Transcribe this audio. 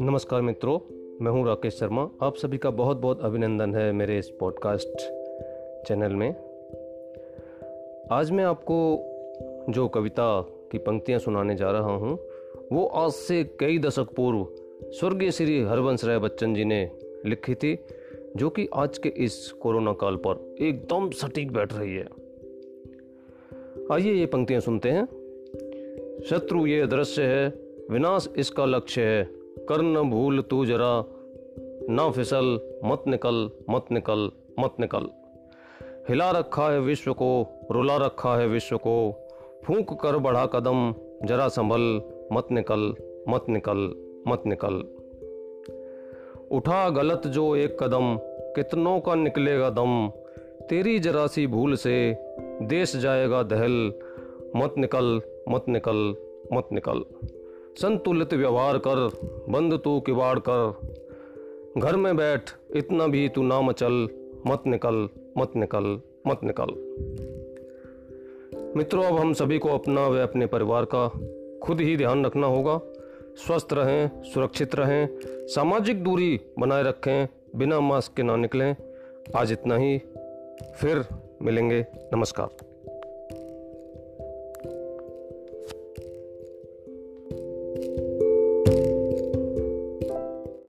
नमस्कार मित्रों, मैं हूँ राकेश शर्मा। आप सभी का बहुत बहुत अभिनंदन है मेरे इस पॉडकास्ट चैनल में। आज मैं आपको जो कविता की पंक्तियाँ सुनाने जा रहा हूँ, वो आज से कई दशक पूर्व स्वर्गीय श्री हरवंश राय बच्चन जी ने लिखी थी, जो कि आज के इस कोरोना काल पर एकदम सटीक बैठ रही है। आइए ये पंक्तियाँ सुनते हैं। शत्रु ये दृश्य है, विनाश इसका लक्ष्य है। कर न भूल तू जरा, ना फिसल, मत निकल मत निकल मत निकल। हिला रखा है विश्व को, रुला रखा है विश्व को। फूंक कर बढ़ा कदम, जरा संभल, मत निकल मत निकल मत निकल। उठा गलत जो एक कदम, कितनों का निकलेगा दम। तेरी जरा सी भूल से देश जाएगा दहल, मत निकल मत निकल मत निकल। संतुलित व्यवहार कर, बंद तू किवाड़ कर। घर में बैठ, इतना भी तू ना मचल मत निकल मत निकल मत निकल। मित्रों, अब हम सभी को अपना व अपने परिवार का खुद ही ध्यान रखना होगा। स्वस्थ रहें, सुरक्षित रहें, सामाजिक दूरी बनाए रखें, बिना मास्क के ना निकलें। आज इतना ही। फिर मिलेंगे। नमस्कार।